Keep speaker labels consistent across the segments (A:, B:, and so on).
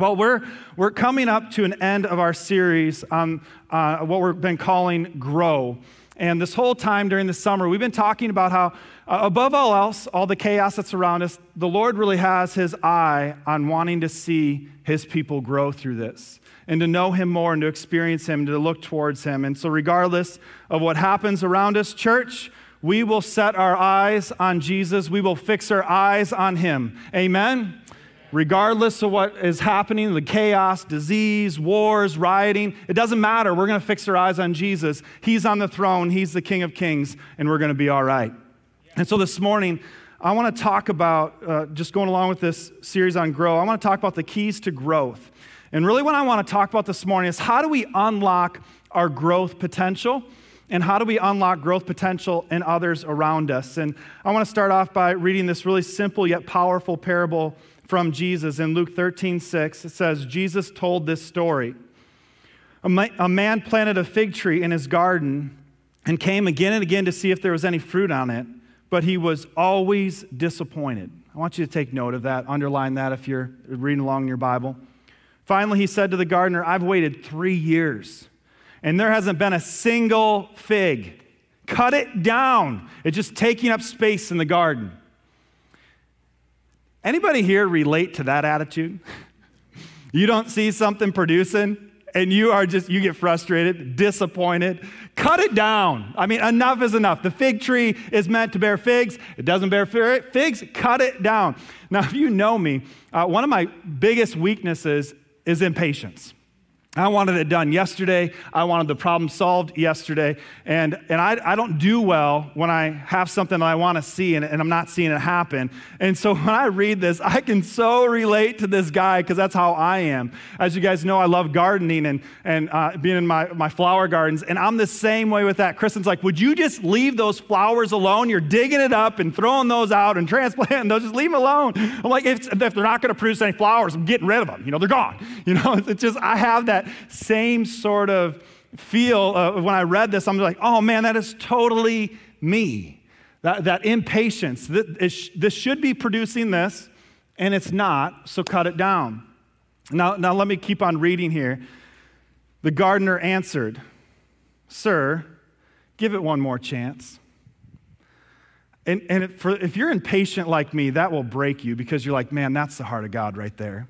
A: Well, we're, we're coming up to an end of our series on uh, what we've been calling Grow. And this whole time during the summer, we've been talking about how, uh, above all else, all the chaos that's around us, the Lord really has his eye on wanting to see his people grow through this and to know him more and to experience him, and to look towards him. And so, regardless of what happens around us, church, we will set our eyes on Jesus. We will fix our eyes on him. Amen? Regardless of what is happening, the chaos, disease, wars, rioting, it doesn't matter. We're going to fix our eyes on Jesus. He's on the throne, He's the King of Kings, and we're going to be all right. And so this morning, I want to talk about, uh, just going along with this series on grow, I want to talk about the keys to growth. And really, what I want to talk about this morning is how do we unlock our growth potential? And how do we unlock growth potential in others around us? And I want to start off by reading this really simple yet powerful parable from Jesus in Luke 13 6. It says, Jesus told this story. A, man planted a fig tree in his garden and came again and again to see if there was any fruit on it, but he was always disappointed. I want you to take note of that, underline that if you're reading along in your Bible. Finally, he said to the gardener, I've waited three years, and there hasn't been a single fig. Cut it down. It's just taking up space in the garden. Anybody here relate to that attitude? you don't see something producing and you are just you get frustrated, disappointed. Cut it down. I mean, enough is enough. The fig tree is meant to bear figs. It doesn't bear figs. Cut it down. Now, if you know me, uh, one of my biggest weaknesses is impatience. I wanted it done yesterday. I wanted the problem solved yesterday. And, and I, I don't do well when I have something that I want to see and, and I'm not seeing it happen. And so when I read this, I can so relate to this guy because that's how I am. As you guys know, I love gardening and, and uh, being in my, my flower gardens. And I'm the same way with that. Kristen's like, Would you just leave those flowers alone? You're digging it up and throwing those out and transplanting those. Just leave them alone. I'm like, if, if they're not going to produce any flowers, I'm getting rid of them. You know, they're gone. You know, it's just, I have that that same sort of feel uh, when I read this. I'm like, oh man, that is totally me. That, that impatience. This, this should be producing this, and it's not, so cut it down. Now, now let me keep on reading here. The gardener answered, Sir, give it one more chance. And, and for, if you're impatient like me, that will break you because you're like, man, that's the heart of God right there.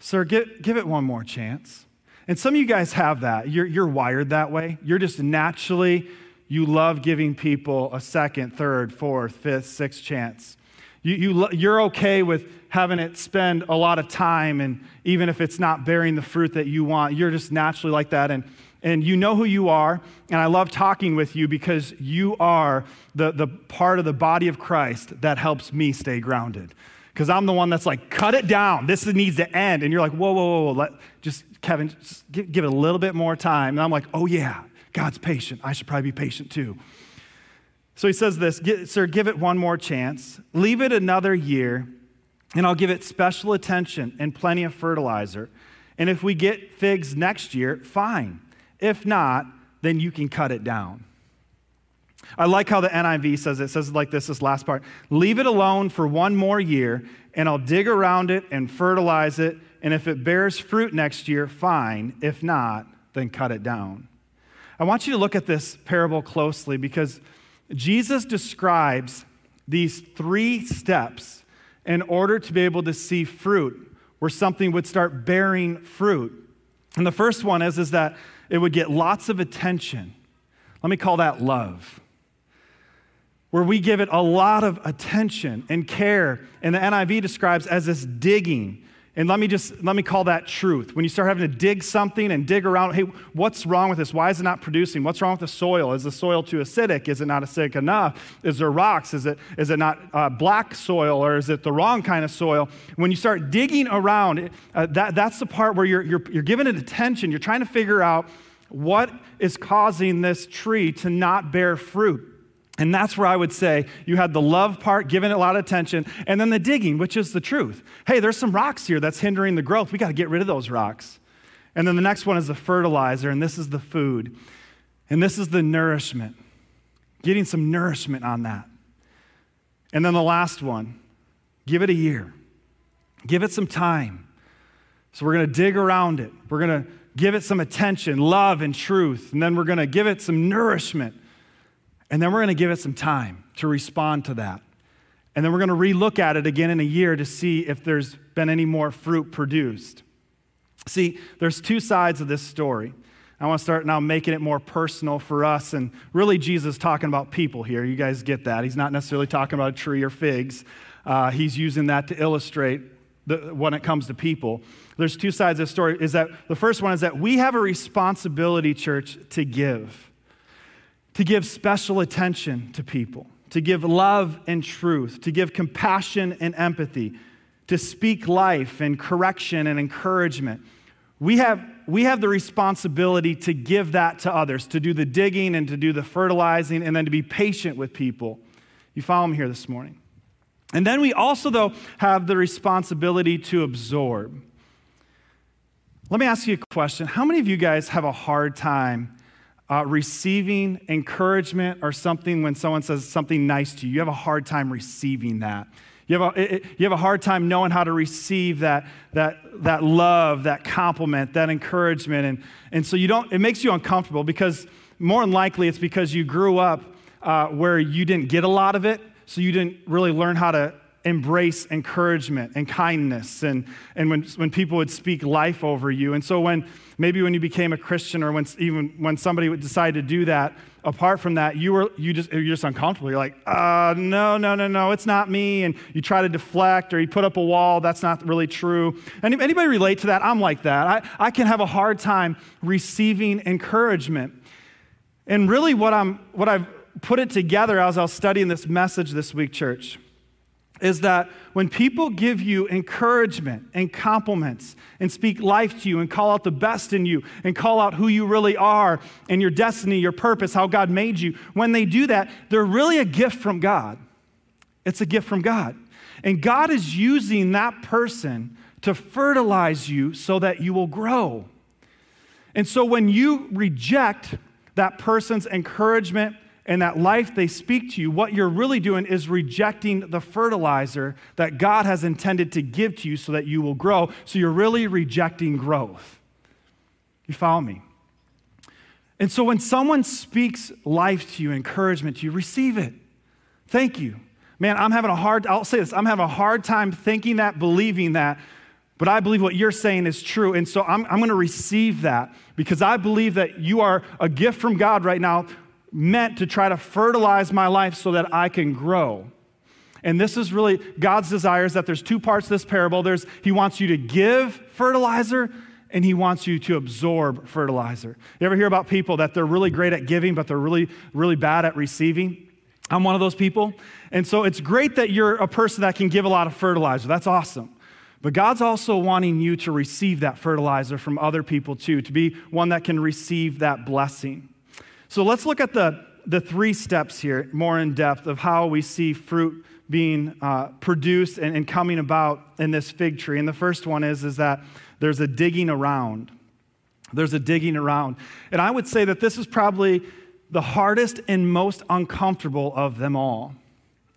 A: Sir, give, give it one more chance. And some of you guys have that. You're, you're wired that way. You're just naturally, you love giving people a second, third, fourth, fifth, sixth chance. You, you, you're okay with having it spend a lot of time, and even if it's not bearing the fruit that you want, you're just naturally like that. And, and you know who you are, and I love talking with you because you are the, the part of the body of Christ that helps me stay grounded. Because I'm the one that's like, cut it down. This needs to end. And you're like, whoa, whoa, whoa, whoa. Let, just Kevin, give, it a little bit more time. And I'm like, oh, yeah, God's patient. I should probably be patient too. So he says this Sir, give it one more chance, leave it another year, and I'll give it special attention and plenty of fertilizer. And if we get figs next year, fine. If not, then you can cut it down. I like how the NIV says it. It says like this, this last part. Leave it alone for one more year, and I'll dig around it and fertilize it and if it bears fruit next year, fine. If not, then cut it down. I want you to look at this parable closely because Jesus describes these three steps in order to be able to see fruit, where something would start bearing fruit. And the first one is, is that it would get lots of attention. Let me call that love. Where we give it a lot of attention and care. And the NIV describes as this digging and let me just let me call that truth. When you start having to dig something and dig around, hey, what's wrong with this? Why is it not producing? What's wrong with the soil? Is the soil too acidic? Is it not acidic enough? Is there rocks? Is it is it not uh, black soil or is it the wrong kind of soil? When you start digging around, uh, that, that's the part where you're, you're, you're giving it attention. You're trying to figure out what is causing this tree to not bear fruit. And that's where I would say you had the love part, giving it a lot of attention, and then the digging, which is the truth. Hey, there's some rocks here that's hindering the growth. We got to get rid of those rocks. And then the next one is the fertilizer, and this is the food. And this is the nourishment, getting some nourishment on that. And then the last one, give it a year, give it some time. So we're going to dig around it. We're going to give it some attention, love, and truth. And then we're going to give it some nourishment. And then we're going to give it some time to respond to that. And then we're going to relook at it again in a year to see if there's been any more fruit produced. See, there's two sides of this story. I want to start now making it more personal for us. And really, Jesus talking about people here. You guys get that. He's not necessarily talking about a tree or figs, uh, he's using that to illustrate the, when it comes to people. There's two sides of the story. Is that the first one is that we have a responsibility, church, to give, to give special attention to people, to give love and truth, to give compassion and empathy, to speak life and correction and encouragement. We have, we have the responsibility to give that to others, to do the digging and to do the fertilizing, and then to be patient with people. You follow me here this morning? And then we also, though, have the responsibility to absorb. Let me ask you a question. How many of you guys have a hard time uh, receiving encouragement or something when someone says something nice to you? You have a hard time receiving that. You have, a, you have a hard time knowing how to receive that, that, that love, that compliment, that encouragement. And, and so you don't, it makes you uncomfortable because more than likely it's because you grew up uh, where you didn't get a lot of it. So you didn't really learn how to embrace encouragement and kindness and, and when, when people would speak life over you. And so when maybe when you became a Christian or when even when somebody would decide to do that, apart from that, you were you just you're just uncomfortable. You're like, uh, no, no, no, no, it's not me. And you try to deflect or you put up a wall, that's not really true. Any, anybody relate to that? I'm like that. I, I can have a hard time receiving encouragement. And really what I'm what I've put it together as I was studying this message this week, church is that when people give you encouragement and compliments and speak life to you and call out the best in you and call out who you really are and your destiny, your purpose, how God made you, when they do that, they're really a gift from God. It's a gift from God. And God is using that person to fertilize you so that you will grow. And so when you reject that person's encouragement, and that life they speak to you, what you're really doing is rejecting the fertilizer that God has intended to give to you so that you will grow. So you're really rejecting growth. You follow me? And so when someone speaks life to you, encouragement to you, receive it. Thank you. Man, I'm having a hard, I'll say this, I'm having a hard time thinking that, believing that, but I believe what you're saying is true. And so I'm, I'm going to receive that because I believe that you are a gift from God right now meant to try to fertilize my life so that I can grow. And this is really God's desire is that there's two parts to this parable. There's he wants you to give fertilizer and he wants you to absorb fertilizer. You ever hear about people that they're really great at giving but they're really really bad at receiving? I'm one of those people. And so it's great that you're a person that can give a lot of fertilizer. That's awesome. But God's also wanting you to receive that fertilizer from other people too, to be one that can receive that blessing. So let's look at the, the three steps here more in depth of how we see fruit being uh, produced and, and coming about in this fig tree. And the first one is, is that there's a digging around. There's a digging around. And I would say that this is probably the hardest and most uncomfortable of them all.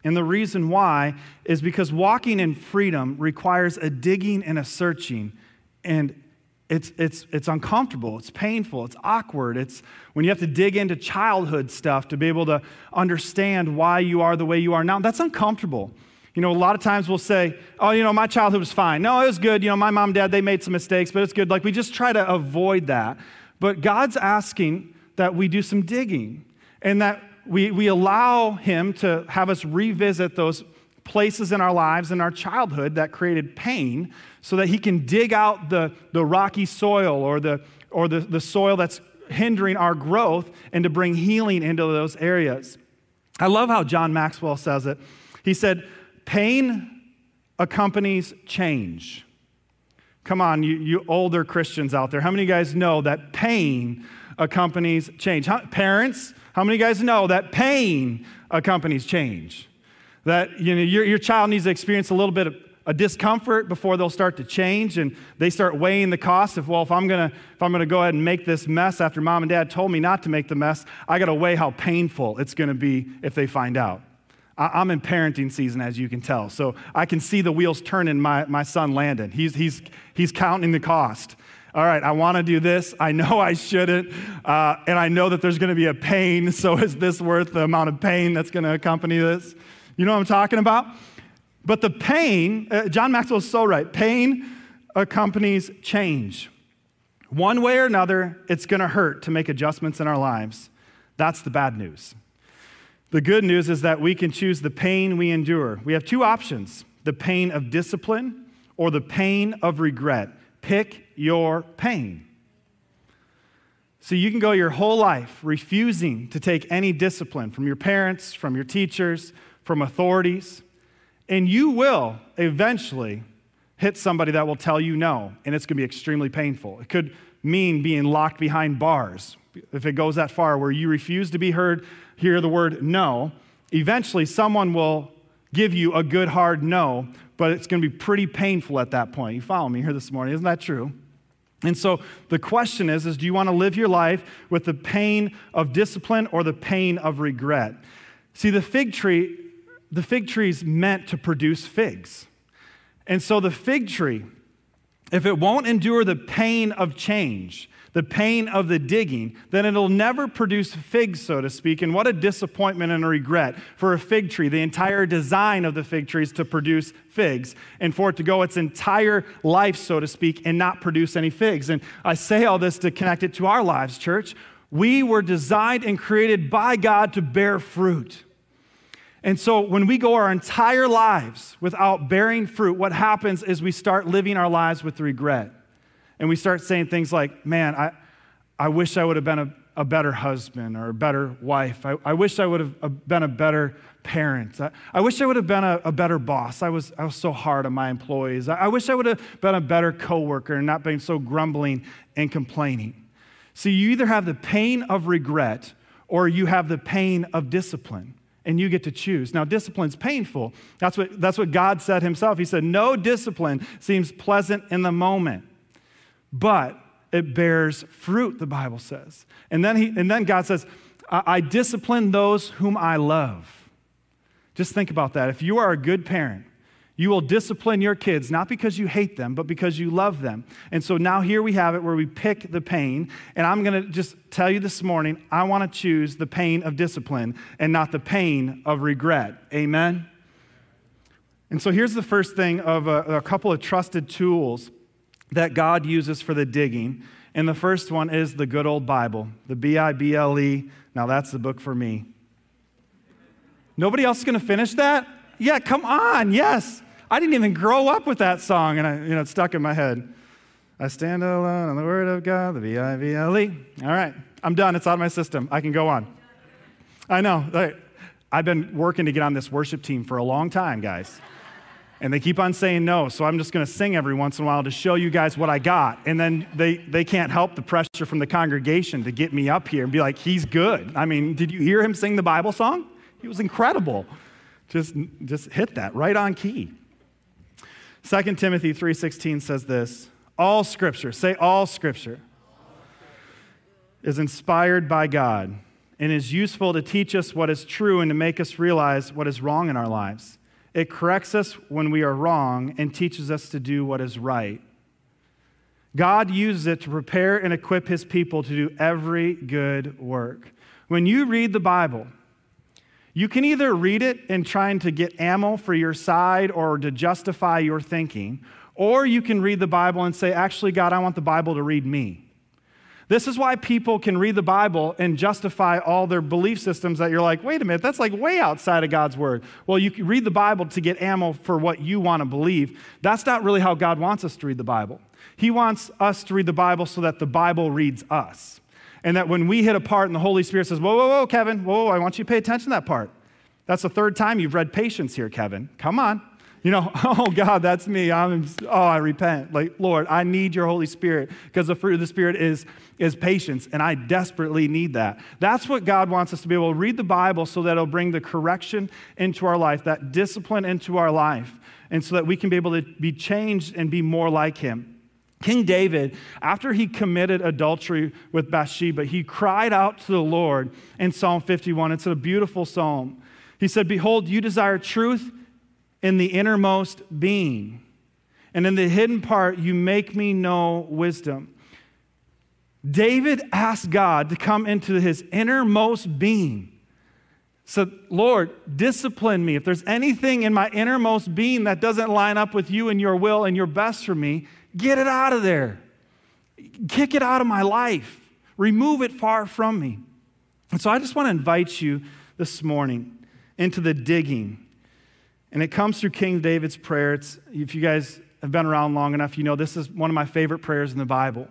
A: And the reason why is because walking in freedom requires a digging and a searching. And it's, it's, it's uncomfortable, it's painful, it's awkward. It's when you have to dig into childhood stuff to be able to understand why you are the way you are now. That's uncomfortable. You know, a lot of times we'll say, oh, you know, my childhood was fine. No, it was good. You know, my mom and dad, they made some mistakes, but it's good. Like we just try to avoid that. But God's asking that we do some digging and that we, we allow Him to have us revisit those places in our lives in our childhood that created pain so that he can dig out the, the rocky soil or, the, or the, the soil that's hindering our growth and to bring healing into those areas. I love how John Maxwell says it. He said, Pain accompanies change. Come on, you, you older Christians out there, how many of you guys know that pain accompanies change? How, parents, how many of you guys know that pain accompanies change? That you know, your, your child needs to experience a little bit of a discomfort before they'll start to change and they start weighing the cost of well if i'm going to if i'm going to go ahead and make this mess after mom and dad told me not to make the mess i got to weigh how painful it's going to be if they find out I'm in parenting season, as you can tell. So I can see the wheels turning my, my son Landon. He's, he's, he's counting the cost. All right, I want to do this. I know I shouldn't. Uh, and I know that there's going to be a pain. So is this worth the amount of pain that's going to accompany this? You know what I'm talking about? But the pain, uh, John Maxwell is so right. Pain accompanies change. One way or another, it's going to hurt to make adjustments in our lives. That's the bad news. The good news is that we can choose the pain we endure. We have two options the pain of discipline or the pain of regret. Pick your pain. So you can go your whole life refusing to take any discipline from your parents, from your teachers, from authorities, and you will eventually hit somebody that will tell you no, and it's going to be extremely painful. It could mean being locked behind bars. If it goes that far where you refuse to be heard, hear the word no, eventually someone will give you a good hard no, but it's going to be pretty painful at that point. You follow me here this morning, isn't that true? And so the question is, is do you want to live your life with the pain of discipline or the pain of regret? See, the fig tree, the fig tree is meant to produce figs. And so the fig tree, if it won't endure the pain of change, the pain of the digging, then it'll never produce figs, so to speak. And what a disappointment and a regret for a fig tree. The entire design of the fig tree is to produce figs, and for it to go its entire life, so to speak, and not produce any figs. And I say all this to connect it to our lives, church. We were designed and created by God to bear fruit. And so when we go our entire lives without bearing fruit, what happens is we start living our lives with regret. And we start saying things like, man, I, I wish I would have been a, a better husband or a better wife. I, I wish I would have uh, been a better parent. I, I wish I would have been a, a, better boss. I was, I was so hard on my employees. I, I wish I would have been a better coworker and not been so grumbling and complaining. So you either have the pain of regret or you have the pain of discipline and you get to choose. Now, discipline's painful. That's what, that's what God said himself. He said, No discipline seems pleasant in the moment, but it bears fruit, the Bible says. And then, he, and then God says, I, I discipline those whom I love. Just think about that. If you are a good parent, you will discipline your kids, not because you hate them, but because you love them. And so now here we have it where we pick the pain. And I'm going to just tell you this morning I want to choose the pain of discipline and not the pain of regret. Amen? And so here's the first thing of a, a couple of trusted tools that God uses for the digging. And the first one is the good old Bible, the B I B L E. Now that's the book for me. Nobody else is going to finish that? Yeah, come on, yes. I didn't even grow up with that song, and I, you know, it stuck in my head. I stand alone on the word of God, the V-I-V-L-E. All right, I'm done. It's out of my system. I can go on. I know. I've been working to get on this worship team for a long time, guys. And they keep on saying no, so I'm just going to sing every once in a while to show you guys what I got. And then they, they can't help the pressure from the congregation to get me up here and be like, he's good. I mean, did you hear him sing the Bible song? He was incredible. Just, just hit that right on key. 2 Timothy 3:16 says this, all scripture, say all scripture, is inspired by God and is useful to teach us what is true and to make us realize what is wrong in our lives. It corrects us when we are wrong and teaches us to do what is right. God uses it to prepare and equip his people to do every good work. When you read the Bible, you can either read it and trying to get ammo for your side or to justify your thinking, or you can read the Bible and say, actually, God, I want the Bible to read me. This is why people can read the Bible and justify all their belief systems that you're like, wait a minute, that's like way outside of God's word. Well, you can read the Bible to get ammo for what you want to believe. That's not really how God wants us to read the Bible. He wants us to read the Bible so that the Bible reads us. And that when we hit a part and the Holy Spirit says, Whoa, whoa, whoa, Kevin, whoa, I want you to pay attention to that part. That's the third time you've read patience here, Kevin. Come on. You know, oh God, that's me. I'm, oh, I repent. Like, Lord, I need your Holy Spirit because the fruit of the Spirit is, is patience, and I desperately need that. That's what God wants us to be able to read the Bible so that it'll bring the correction into our life, that discipline into our life, and so that we can be able to be changed and be more like Him. King David, after he committed adultery with Bathsheba, he cried out to the Lord in Psalm 51. It's a beautiful psalm. He said, Behold, you desire truth in the innermost being, and in the hidden part, you make me know wisdom. David asked God to come into his innermost being. So, Lord, discipline me. If there's anything in my innermost being that doesn't line up with you and your will and your best for me, get it out of there. Kick it out of my life. Remove it far from me. And so I just want to invite you this morning into the digging. And it comes through King David's prayer. It's, if you guys have been around long enough, you know this is one of my favorite prayers in the Bible.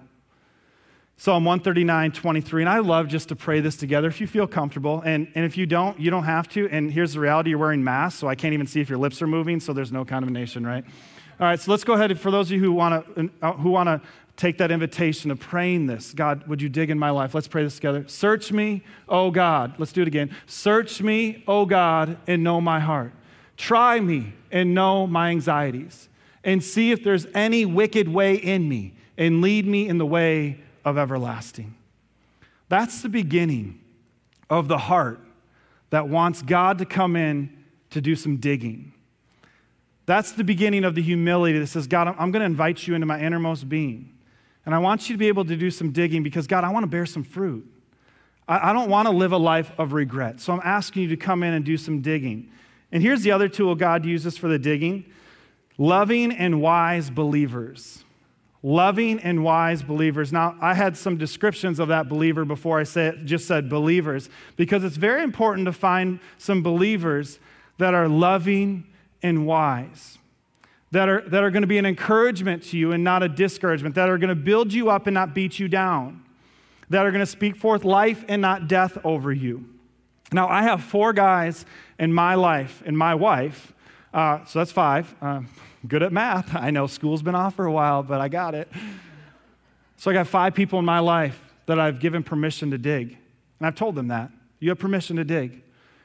A: Psalm 139, 23. And I love just to pray this together if you feel comfortable. And, and if you don't, you don't have to. And here's the reality you're wearing masks, so I can't even see if your lips are moving, so there's no condemnation, right? All right, so let's go ahead. For those of you who want to uh, who want to take that invitation of praying this, God, would you dig in my life? Let's pray this together. Search me, oh God. Let's do it again. Search me, oh God, and know my heart. Try me and know my anxieties, and see if there's any wicked way in me, and lead me in the way of everlasting. That's the beginning of the heart that wants God to come in to do some digging. That's the beginning of the humility that says, God, I'm going to invite you into my innermost being. And I want you to be able to do some digging because, God, I want to bear some fruit. I, don't want to live a life of regret. So I'm asking you to come in and do some digging. And here's the other tool God uses for the digging loving and wise believers loving and wise believers. Now, I had some descriptions of that believer before I say it, just said believers, because it's very important to find some believers that are loving and wise, that are, that are going to be an encouragement to you and not a discouragement, that are going to build you up and not beat you down, that are going to speak forth life and not death over you. Now, I have four guys in my life and my wife, uh, so that's five. Uh, good at math. I know school's been off for a while, but I got it. So I got five people in my life that I've given permission to dig. And I've told them that. You have permission to dig.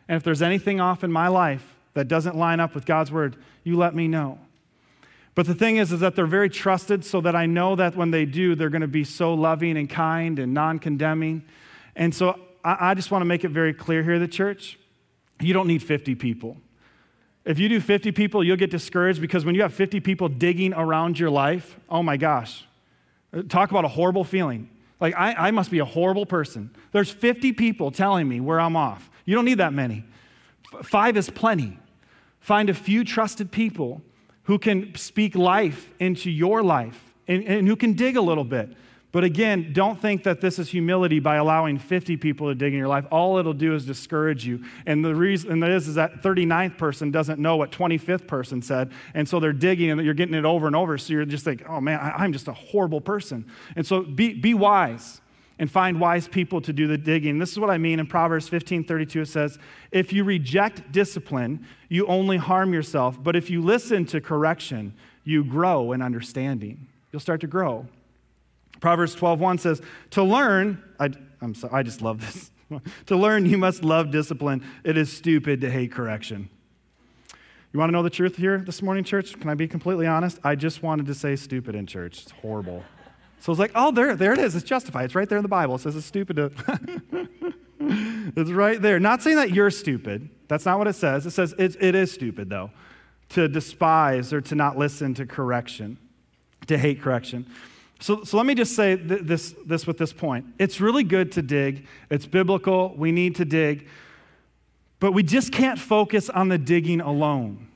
A: And if there's anything off in my life that doesn't line up with God's word, you let me know. But the thing is, is that they're very trusted so that I know that when they do, they're going to be so loving and kind and non condemning. And so I, I just want to make it very clear here, the church, you don't need 50 people. If you do 50 people, you'll get discouraged because when you have 50 people digging around your life, oh my gosh, uh, talk about a horrible feeling. Like, I, I must be a horrible person. There's 50 people telling me where I'm off. You don't need that many. F- five is plenty. Find a few trusted people who can speak life into your life and, and who can dig a little bit. But again, don't think that this is humility by allowing 50 people to dig in your life. All it'll do is discourage you. And the reason is, is that 39th person doesn't know what 25th person said. And so they're digging and you're getting it over and over. So you're just like, oh man, I, am just a horrible person. And so be, be wise and find wise people to do the digging. This is what I mean in Proverbs 15 32. It says, If you reject discipline, you only harm yourself. But if you listen to correction, you grow in understanding. You'll start to grow. Proverbs 12:1 says, "To learn, I, I'm sorry, I just love this. to learn, you must love discipline. It is stupid to hate correction." You want to know the truth here this morning, church? Can I be completely honest? I just wanted to say stupid in church. It's horrible. So it's like, oh, there, there it is. It's justified. It's right there in the Bible. It says it's stupid to. it's right there. Not saying that you're stupid. That's not what it says. It says it, it is stupid, though, to despise or to not listen to correction, to hate correction. So, so let me just say th- this, this with this point. It's really good to dig, it's biblical, we need to dig, but we just can't focus on the digging alone.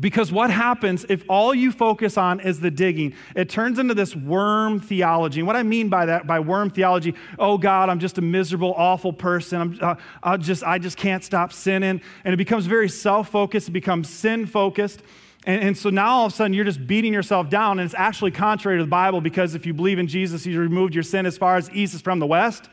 A: Because what happens if all you focus on is the digging? It turns into this worm theology. And what I mean by that, by worm theology, oh God, I'm just a miserable, awful person. I'm, uh, I just, I just can't stop sinning. And it becomes very self focused, it becomes sin focused. And, and, so now all of a sudden you're just beating yourself down, and it's actually contrary to the Bible because if you believe in Jesus, He's removed your sin as far as east is from the west,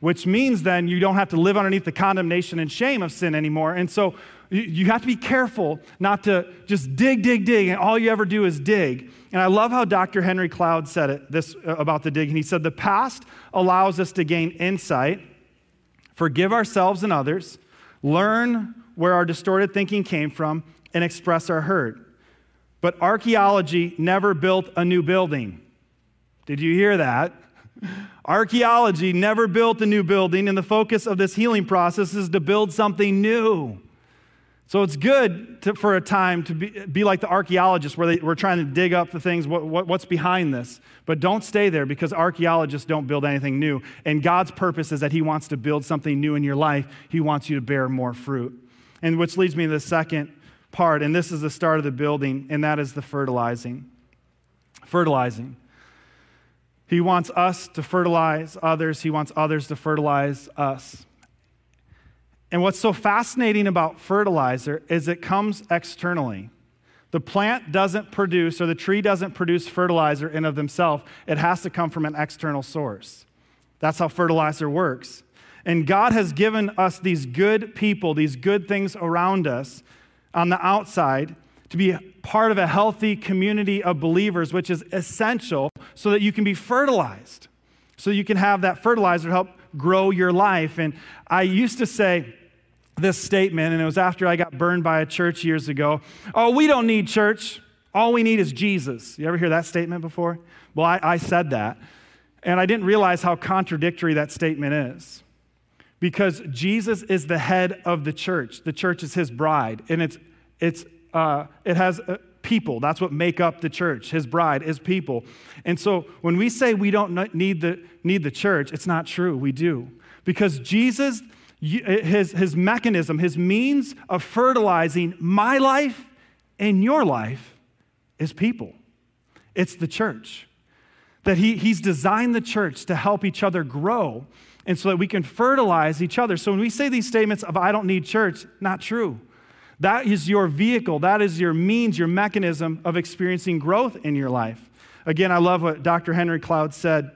A: which means then you don't have to live underneath the condemnation and shame of sin anymore. And so you, have to be careful not to just dig, dig, dig, and all you ever do is dig. And I love how Dr. Henry Cloud said it this uh, about the digging. He said, The past allows us to gain insight, forgive ourselves and others, learn where our distorted thinking came from, and express our hurt. But archaeology never built a new building. Did you hear that? Archaeology never built a new building, and the focus of this healing process is to build something new. So it's good to, for a time to be, be like the archaeologists where they, we're trying to dig up the things, what, what, what's behind this. But don't stay there because archaeologists don't build anything new. And God's purpose is that He wants to build something new in your life. He wants you to bear more fruit. And which leads me to the second part, and this is the start of the building, and that is the fertilizing. Fertilizing. He wants us to fertilize others, He wants others to fertilize us. And what's so fascinating about fertilizer is it comes externally. The plant doesn't produce, or the tree doesn't produce fertilizer in of themselves. It has to come from an external source. That's how fertilizer works. And God has given us these good people, these good things around us on the outside to be part of a healthy community of believers, which is essential so that you can be fertilized, so you can have that fertilizer help grow your life. And I used to say, this statement, and it was after I got burned by a church years ago. Oh, we don't need church. All we need is Jesus. You ever hear that statement before? Well, I, I said that. And I didn't realize how contradictory that statement is. Because Jesus is the head of the church. The church is his bride. And it's, it's, uh, it has uh, people. That's what make up the church. His bride is people. And so when we say we don't need the, need the church, it's not true. We do. Because Jesus Uh, his, his mechanism, his means of fertilizing my life and your life is people. It's the church. That he, he's designed the church to help each other grow and so that we can fertilize each other. So when we say these statements of, I don't need church, not true. That is your vehicle, that is your means, your mechanism of experiencing growth in your life. Again, I love what Dr. Henry Cloud said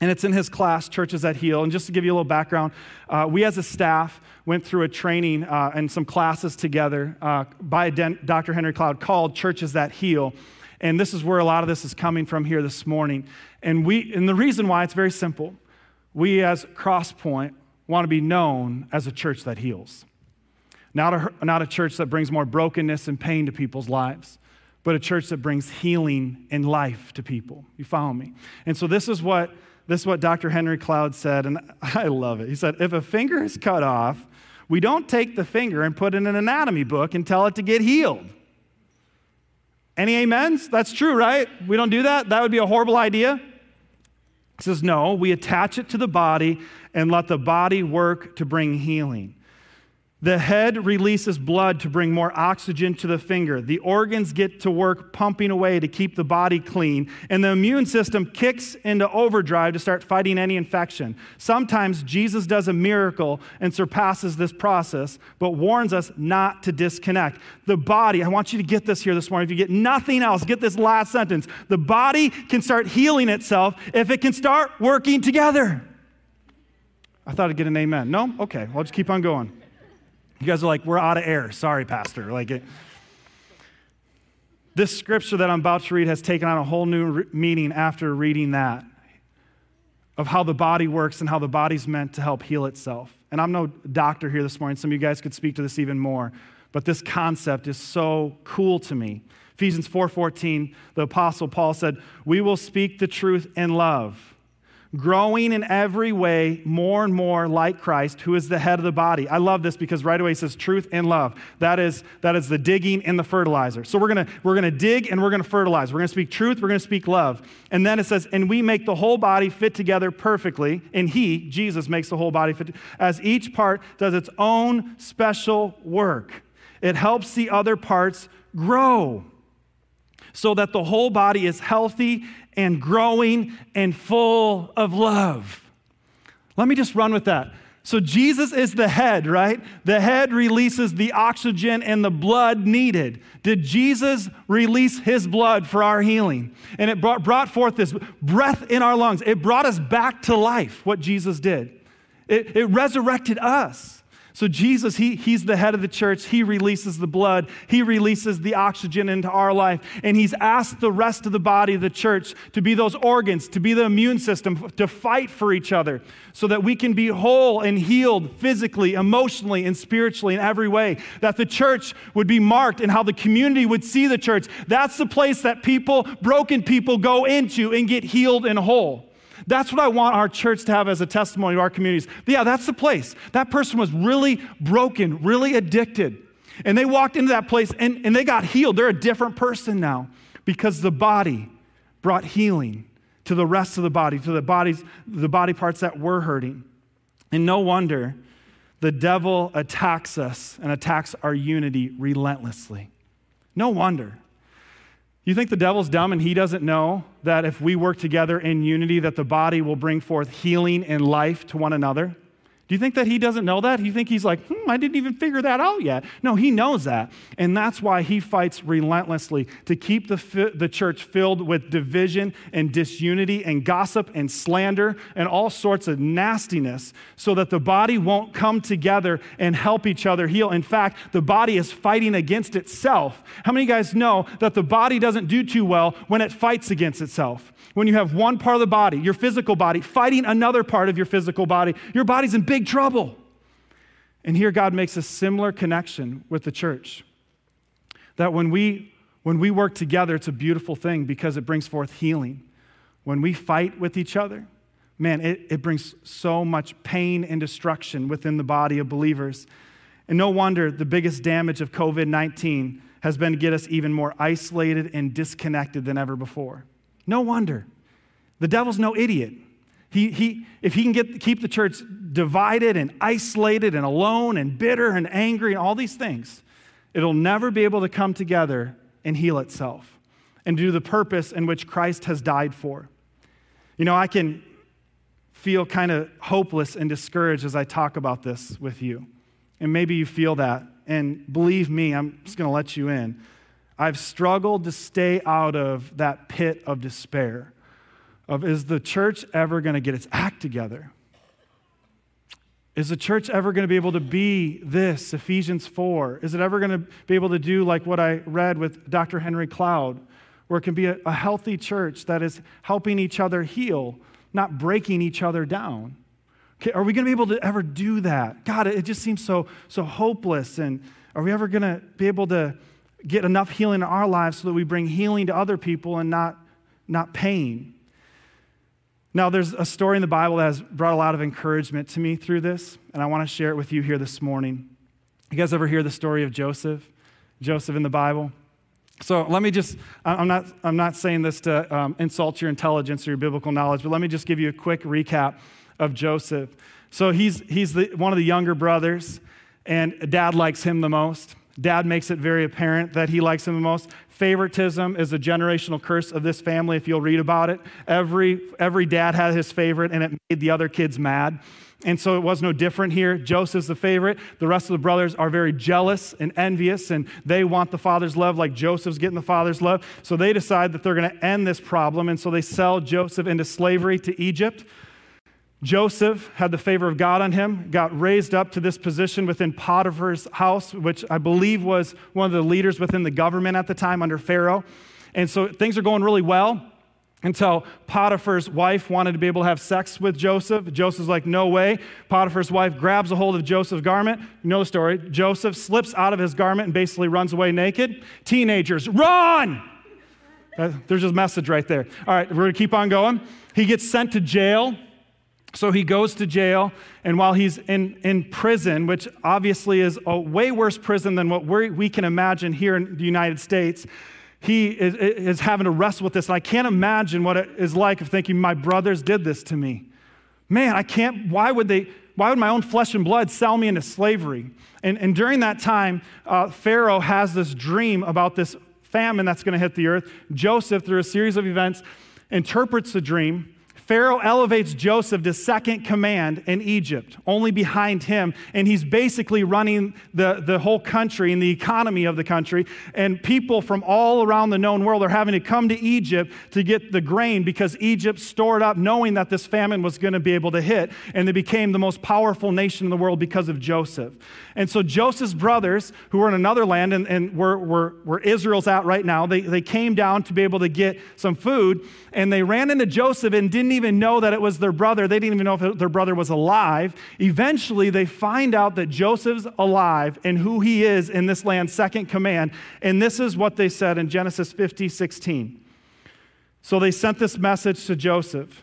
A: and it's in his class, Churches That Heal. And just to give you a little background, uh, we as a staff went through a training uh, and some classes together uh, by Dr. Henry Cloud called Churches That Heal. And this is where a lot of this is coming from here this morning. And, we, and the reason why it's very simple we as Crosspoint want to be known as a church that heals. Not a, not a church that brings more brokenness and pain to people's lives, but a church that brings healing and life to people. You follow me? And so this is what this is what Dr. Henry Cloud said, and I love it. He said, If a finger is cut off, we don't take the finger and put in an anatomy book and tell it to get healed. Any amens? That's true, right? We don't do that? That would be a horrible idea. He says, No, we attach it to the body and let the body work to bring healing. The head releases blood to bring more oxygen to the finger. The organs get to work pumping away to keep the body clean. And the immune system kicks into overdrive to start fighting any infection. Sometimes Jesus does a miracle and surpasses this process, but warns us not to disconnect. The body, I want you to get this here this morning. If you get nothing else, get this last sentence. The body can start healing itself if it can start working together. I thought I'd get an amen. No? Okay, I'll just keep on going. You guys are like, we're out of air. Sorry, Pastor. Like it. This scripture that I'm about to read has taken on a whole new re- meaning after reading that of how the body works and how the body's meant to help heal itself. And I'm no doctor here this morning. Some of you guys could speak to this even more, but this concept is so cool to me. Ephesians 4:14, the apostle Paul said, "We will speak the truth in love." Growing in every way more and more like Christ, who is the head of the body. I love this because right away it says truth and love. That is, that is the digging and the fertilizer. So we're gonna, we're gonna dig and we're gonna fertilize. We're gonna speak truth, we're gonna speak love. And then it says, and we make the whole body fit together perfectly. And He, Jesus, makes the whole body fit, as each part does its own special work. It helps the other parts grow so that the whole body is healthy and growing and full of love. Let me just run with that. So, Jesus is the head, right? The head releases the oxygen and the blood needed. Did Jesus release his blood for our healing? And it brought, brought forth this breath in our lungs. It brought us back to life, what Jesus did. It, it resurrected us. So, Jesus, he, He's the head of the church. He releases the blood, He releases the oxygen into our life. And He's asked the rest of the body of the church to be those organs, to be the immune system, to fight for each other so that we can be whole and healed physically, emotionally, and spiritually in every way. That the church would be marked and how the community would see the church. That's the place that people, broken people, go into and get healed and whole. That's what I want our church to have as a testimony to our communities. But yeah, that's the place. That person was really broken, really addicted. And they walked into that place and, and they got healed. They're a different person now because the body brought healing to the rest of the body, to the bodies, the body parts that were hurting. And no wonder the devil attacks us and attacks our unity relentlessly. No wonder. You think the devil's dumb and he doesn't know that if we work together in unity that the body will bring forth healing and life to one another? Do you think that he doesn't know that? Do You think he's like, hmm, I didn't even figure that out yet? No, he knows that. And that's why he fights relentlessly to keep the, fi- the church filled with division and disunity and gossip and slander and all sorts of nastiness so that the body won't come together and help each other heal. In fact, the body is fighting against itself. How many of you guys know that the body doesn't do too well when it fights against itself? When you have one part of the body, your physical body, fighting another part of your physical body, your body's in big trouble. And here God makes a similar connection with the church. That when we when we work together, it's a beautiful thing because it brings forth healing. When we fight with each other, man, it, it brings so much pain and destruction within the body of believers. And no wonder the biggest damage of COVID 19 has been to get us even more isolated and disconnected than ever before. No wonder. The devil's no idiot. He, he, if he can get, keep the church divided and isolated and alone and bitter and angry and all these things, it'll never be able to come together and heal itself and do the purpose in which Christ has died for. You know, I can feel kind of hopeless and discouraged as I talk about this with you. And maybe you feel that. And believe me, I'm just going to let you in. I've struggled to stay out of that pit of despair of is the church ever going to get its act together? Is the church ever going to be able to be this, Ephesians 4? Is it ever going to be able to do like what I read with Dr. Henry Cloud, where it can be a, a healthy church that is helping each other heal, not breaking each other down? Okay, are we going to be able to ever do that? God, it just seems so, so hopeless. And are we ever going to be able to get enough healing in our lives so that we bring healing to other people and not, not pain. Now, there's a story in the Bible that has brought a lot of encouragement to me through this, and I want to share it with you here this morning. You guys ever hear the story of Joseph? Joseph in the Bible? So let me just, I'm not, I'm not saying this to um, insult your intelligence or your biblical knowledge, but let me just give you a quick recap of Joseph. So he's, he's the, one of the younger brothers, and dad likes him the most. Dad makes it very apparent that he likes him the most. Favoritism is a generational curse of this family, if you'll read about it. Every, every dad had his favorite, and it made the other kids mad. And so it was no different here. Joseph's the favorite. The rest of the brothers are very jealous and envious, and they want the father's love like Joseph's getting the father's love. So they decide that they're going to end this problem, and so they sell Joseph into slavery to Egypt. Joseph had the favor of God on him, got raised up to this position within Potiphar's house, which I believe was one of the leaders within the government at the time under Pharaoh. And so things are going really well until Potiphar's wife wanted to be able to have sex with Joseph. Joseph's like, no way. Potiphar's wife grabs a hold of Joseph's garment. You know the story. Joseph slips out of his garment and basically runs away naked. Teenagers, run! There's a message right there. All right, we're going to keep on going. He gets sent to jail. So he goes to jail, and while he's in, in prison, which obviously is a way worse prison than what we can imagine here in the United States, he is, is having to wrestle with this. And I can't imagine what it is like of thinking, my brothers did this to me. Man, I can't, why would they, why would my own flesh and blood sell me into slavery? And, and during that time, uh, Pharaoh has this dream about this famine that's going to hit the earth. Joseph, through a series of events, interprets the dream Pharaoh elevates Joseph to second command in Egypt, only behind him. And he's basically running the, the whole country and the economy of the country. And people from all around the known world are having to come to Egypt to get the grain because Egypt stored up knowing that this famine was going to be able to hit. And they became the most powerful nation in the world because of Joseph. And so Joseph's brothers, who were in another land and, and where, where, where Israel's at right now, they, they came down to be able to get some food. And they ran into Joseph and didn't even know that it was their brother. They didn't even know if their brother was alive. Eventually, they find out that Joseph's alive and who he is in this land, second command. And this is what they said in Genesis 50, 16. So they sent this message to Joseph.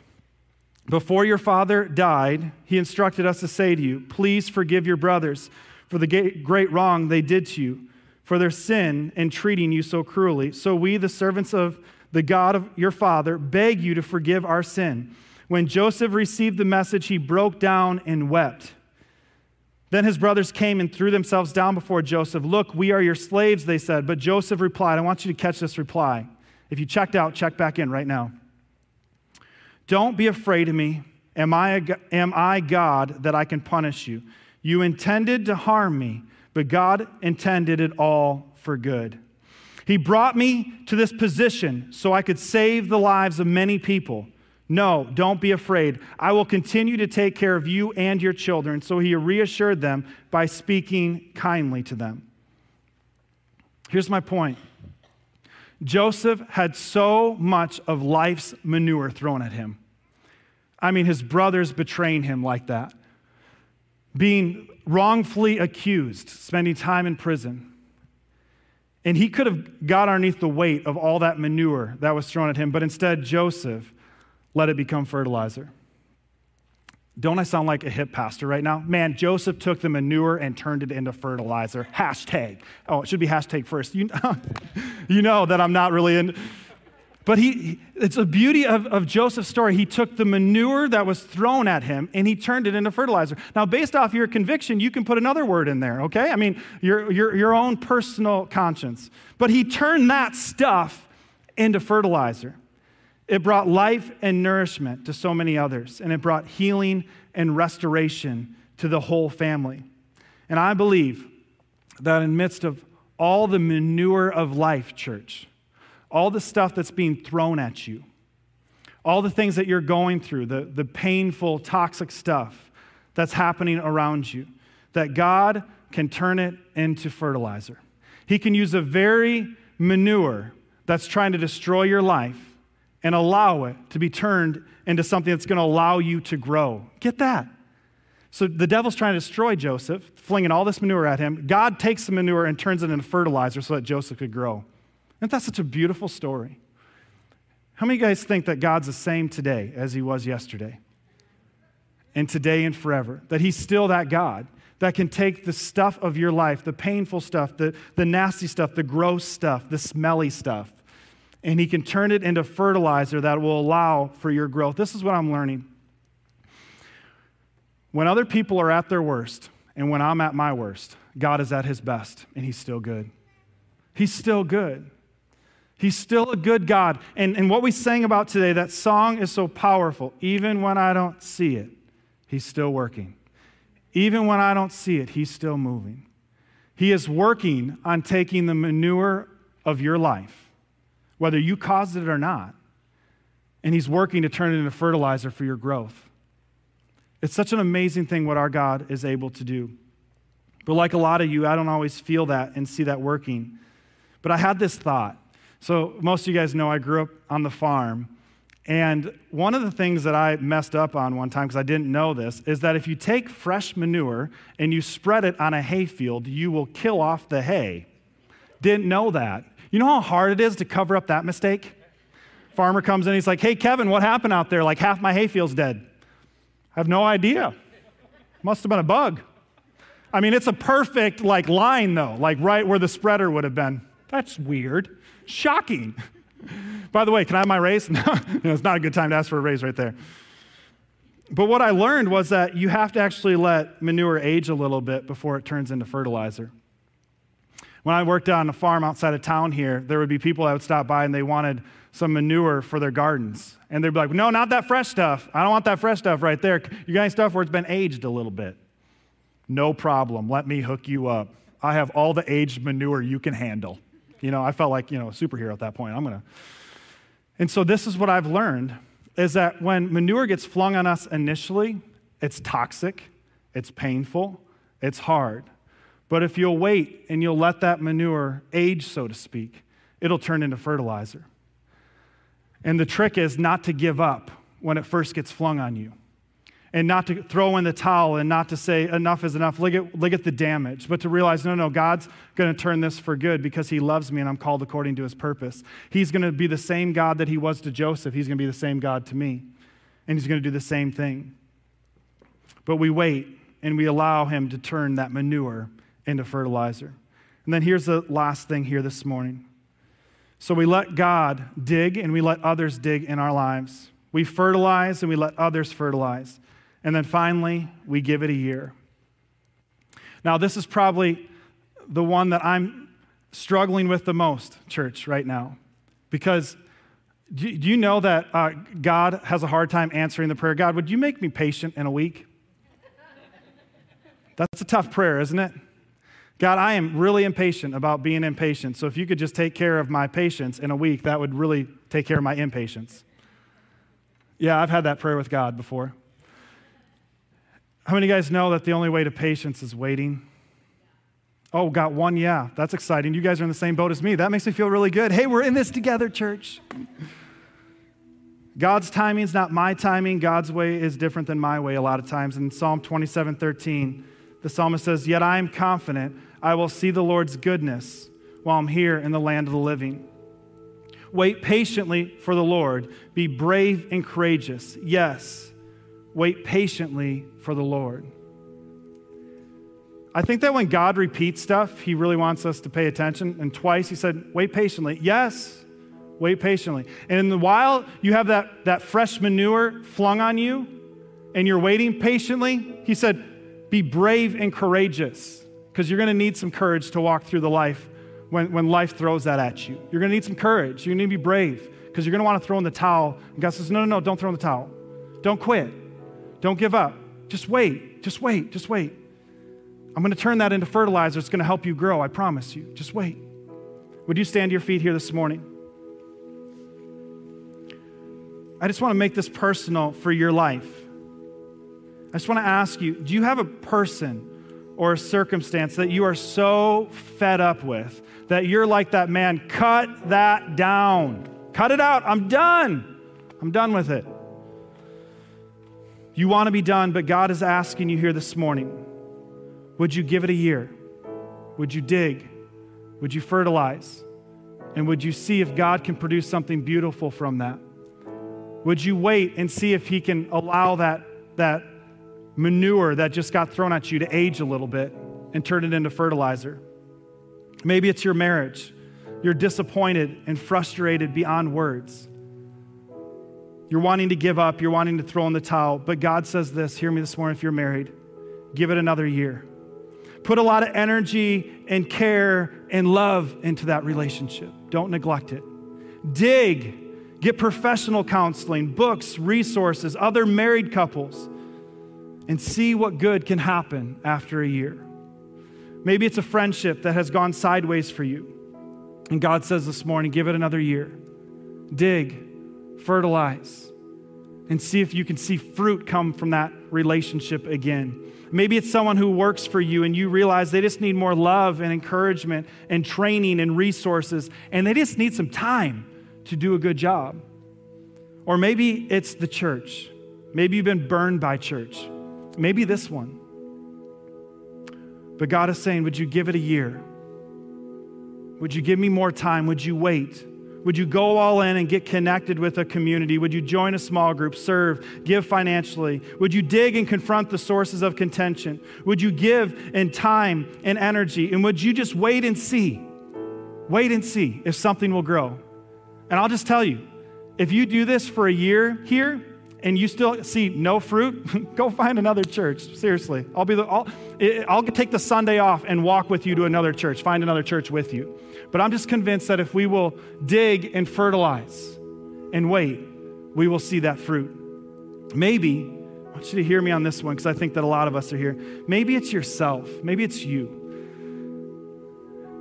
A: Before your father died, he instructed us to say to you, Please forgive your brothers for the great wrong they did to you, for their sin in treating you so cruelly. So we, the servants of the God of your father, beg you to forgive our sin. When Joseph received the message, he broke down and wept. Then his brothers came and threw themselves down before Joseph. Look, we are your slaves, they said. But Joseph replied, I want you to catch this reply. If you checked out, check back in right now. Don't be afraid of me. Am I, am I God that I can punish you? You intended to harm me, but God intended it all for good. He brought me to this position so I could save the lives of many people. No, don't be afraid. I will continue to take care of you and your children. So he reassured them by speaking kindly to them. Here's my point Joseph had so much of life's manure thrown at him. I mean, his brothers betraying him like that, being wrongfully accused, spending time in prison. And he could have got underneath the weight of all that manure that was thrown at him, but instead, Joseph let it become fertilizer. Don't I sound like a hip pastor right now? Man, Joseph took the manure and turned it into fertilizer. Hashtag. Oh, it should be hashtag first. You, you know that I'm not really in. But he, it's a beauty of, of Joseph's story. He took the manure that was thrown at him and he turned it into fertilizer. Now, based off your conviction, you can put another word in there, okay? I mean, your, your, your own personal conscience. But he turned that stuff into fertilizer. It brought life and nourishment to so many others, and it brought healing and restoration to the whole family. And I believe that in midst of all the manure of life, church, all the stuff that's being thrown at you, all the things that you're going through, the, the painful, toxic stuff that's happening around you, that God can turn it into fertilizer. He can use a very manure that's trying to destroy your life and allow it to be turned into something that's going to allow you to grow. Get that? So the devil's trying to destroy Joseph, flinging all this manure at him. God takes the manure and turns it into fertilizer so that Joseph could grow. Isn't that such a beautiful story? How many of you guys think that God's the same today as he was yesterday? And today and forever? That he's still that God that can take the stuff of your life, the painful stuff, the, the nasty stuff, the gross stuff, the smelly stuff, and He can turn it into fertilizer that will allow for your growth. This is what I'm learning. When other people are at their worst, and when I'm at my worst, God is at His best, and He's still good. He's still good. He's still a good God. And, and what we sang about today, that song is so powerful. Even when I don't see it, He's still working. Even when I don't see it, He's still moving. He is working on taking the manure of your life whether you caused it or not. And He's working to turn it into fertilizer for your growth. It's such an amazing thing what our God is able to do. But like a lot of you, I don't always feel that and see that working. But I had this thought. So, most of you guys know I grew up on the farm. And one of the things that I messed up on one time, because I didn't know this, is that if you take fresh manure and you spread it on a hayfield, you will kill off the hay. Didn't know that. You know how hard it is to cover up that mistake? Farmer comes in, he's like, Hey, Kevin, what happened out there? Like half my hayfield's dead. I have no idea. Must have been a bug. I mean, it's a perfect like line though, like right where the spreader would have been. That's weird. Shocking. By the way, can I have my raise? No, it's not a good time to ask for a raise right there. But what I learned was that you have to actually let manure age a little bit before it turns into fertilizer. When I worked on a farm outside of town here, there would be people that would stop by and they wanted some manure for their gardens. And they'd be like, no, not that fresh stuff. I don't want that fresh stuff right there. You got any stuff where it's been aged a little bit? No problem. Let me hook you up. I have all the aged manure you can handle. You know, I felt like, you know, a superhero at that point. I'm going to. And so this is what I've learned is that when manure gets flung on us initially, it's toxic, it's painful, it's hard. But if you'll wait and you'll let that manure age, so to speak, it'll turn into fertilizer. And the trick is not to give up when it first gets flung on you. And not to throw in the towel and not to say enough is enough, look at, look at the damage, but to realize no, no, God's going to turn this for good because He loves me and I'm called according to His purpose. He's going to be the same God that He was to Joseph, He's going to be the same God to me. And He's going to do the same thing. But we wait and we allow Him to turn that manure into fertilizer. And then here's the last thing here this morning. So we let God dig and we let others dig in our lives. We fertilize and we let others fertilize. And then finally, we give it a year. Now, this is probably the one that I'm struggling with the most, church, right now. Because do you know that uh, God has a hard time answering the prayer? God, would you make me patient in a week? That's a tough prayer, isn't it? God, I am really impatient about being impatient. So if you could just take care of my patience in a week, that would really take care of my impatience. Yeah, I've had that prayer with God before. How many guys know that the only way to patience is waiting? Oh, got one, yeah. That's exciting. You guys are in the same boat as me. That makes me feel really good. Hey, we're in this together, church. God's timing is not my timing. God's way is different than my way a lot of times. In Psalm 27 13, the psalmist says, Yet I am confident I will see the Lord's goodness while I'm here in the land of the living. Wait patiently for the Lord. Be brave and courageous. Yes, wait patiently for the Lord. I think that when God repeats stuff, he really wants us to pay attention. And twice he said, Wait patiently. Yes, wait patiently. And in the while you have that, that fresh manure flung on you and you're waiting patiently, he said, Be brave and courageous because you're going to need some courage to walk through the life when, when life throws that at you. You're going to need some courage. You're going to be brave because you're going to want to throw in the towel. And God says, No, no, no, don't throw in the towel. Don't quit. Don't give up. Just wait. Just wait. Just wait. I'm going to turn that into fertilizer. It's going to help you grow. I promise you. Just wait. Would you stand to your feet here this morning? I just want to make this personal for your life. I just want to ask you do you have a person or a circumstance that you are so fed up with that you're like that man? Cut that down. Cut it out. I'm done. I'm done with it. You want to be done, but God is asking you here this morning would you give it a year? Would you dig? Would you fertilize? And would you see if God can produce something beautiful from that? Would you wait and see if He can allow that, that manure that just got thrown at you to age a little bit and turn it into fertilizer? Maybe it's your marriage. You're disappointed and frustrated beyond words. You're wanting to give up, you're wanting to throw in the towel, but God says this hear me this morning if you're married, give it another year. Put a lot of energy and care and love into that relationship. Don't neglect it. Dig, get professional counseling, books, resources, other married couples, and see what good can happen after a year. Maybe it's a friendship that has gone sideways for you. And God says this morning, give it another year. Dig, fertilize, and see if you can see fruit come from that relationship again. Maybe it's someone who works for you and you realize they just need more love and encouragement and training and resources, and they just need some time to do a good job. Or maybe it's the church. Maybe you've been burned by church. Maybe this one. But God is saying, Would you give it a year? Would you give me more time? Would you wait? Would you go all in and get connected with a community? Would you join a small group, serve, give financially? Would you dig and confront the sources of contention? Would you give in time and energy? And would you just wait and see? Wait and see if something will grow. And I'll just tell you, if you do this for a year here, and you still see no fruit, go find another church. Seriously. I'll, be the, I'll, I'll take the Sunday off and walk with you to another church, find another church with you. But I'm just convinced that if we will dig and fertilize and wait, we will see that fruit. Maybe, I want you to hear me on this one because I think that a lot of us are here. Maybe it's yourself, maybe it's you.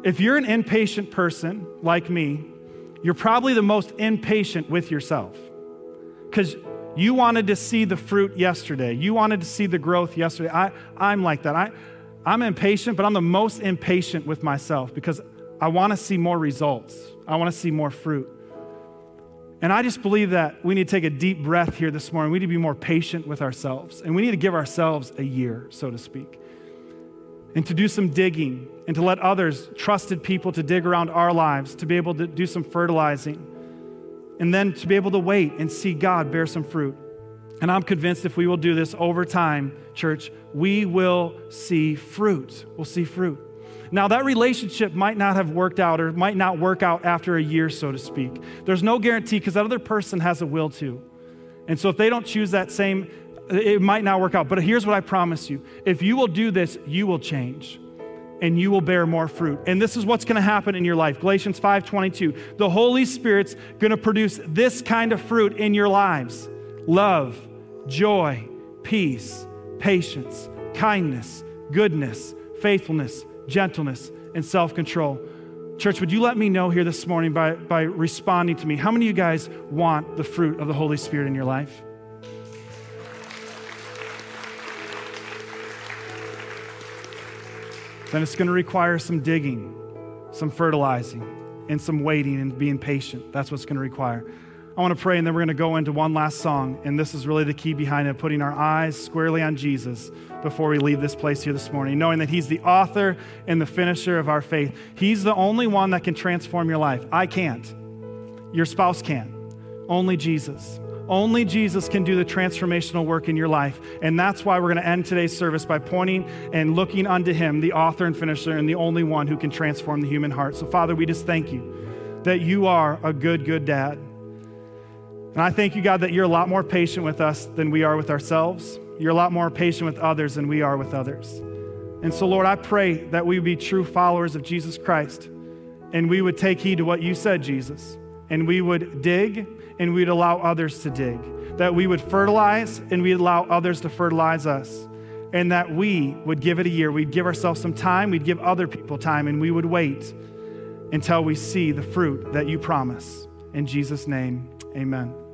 A: If you're an impatient person like me, you're probably the most impatient with yourself because you wanted to see the fruit yesterday. You wanted to see the growth yesterday. I, I'm like that. I, I'm impatient, but I'm the most impatient with myself because I want to see more results. I want to see more fruit. And I just believe that we need to take a deep breath here this morning. We need to be more patient with ourselves. And we need to give ourselves a year, so to speak. And to do some digging and to let others, trusted people, to dig around our lives, to be able to do some fertilizing and then to be able to wait and see God bear some fruit. And I'm convinced if we will do this over time, church, we will see fruit. We'll see fruit. Now, that relationship might not have worked out or might not work out after a year, so too speak. There's no guarantee because that other person has a will to. And so if they don't choose that same, it might not work out. But here's what I promise you if you will do this, you will change and you will bear more fruit. And this is what's going to happen in your life. Galatians 5:22. The Holy Spirit's going to produce this kind of fruit in your lives. Love, joy, peace, patience, kindness, goodness, faithfulness, gentleness, and self-control. Church, would you let me know here this morning by, by responding to me? How many of you guys want the fruit of the Holy Spirit in your life? Then it's going to require some digging, some fertilizing, and some waiting and being patient. That's what's going to require. I want to pray, and then we're going to go into one last song. And this is really the key behind it putting our eyes squarely on Jesus before we leave this place here this morning, knowing that He's the author and the finisher of our faith. He's the only one that can transform your life. I can't, your spouse can't, only Jesus. Only Jesus can do the transformational work in your life. And that's why we're going to end today's service by pointing and looking unto Him, the author and finisher, and the only one who can transform the human heart. So, Father, we just thank you that you are a good, good dad. And I thank you, God, that you're a lot more patient with us than we are with ourselves. You're a lot more patient with others than we are with others. And so, Lord, I pray that we would be true followers of Jesus Christ and we would take heed to what you said, Jesus, and we would dig and we'd allow others to dig, that we would fertilize and we'd allow others to fertilize us, and that we would give it a year. We'd give ourselves some time, we'd give other people time, and we would wait until we see the fruit that you promise. In Jesus' name, amen.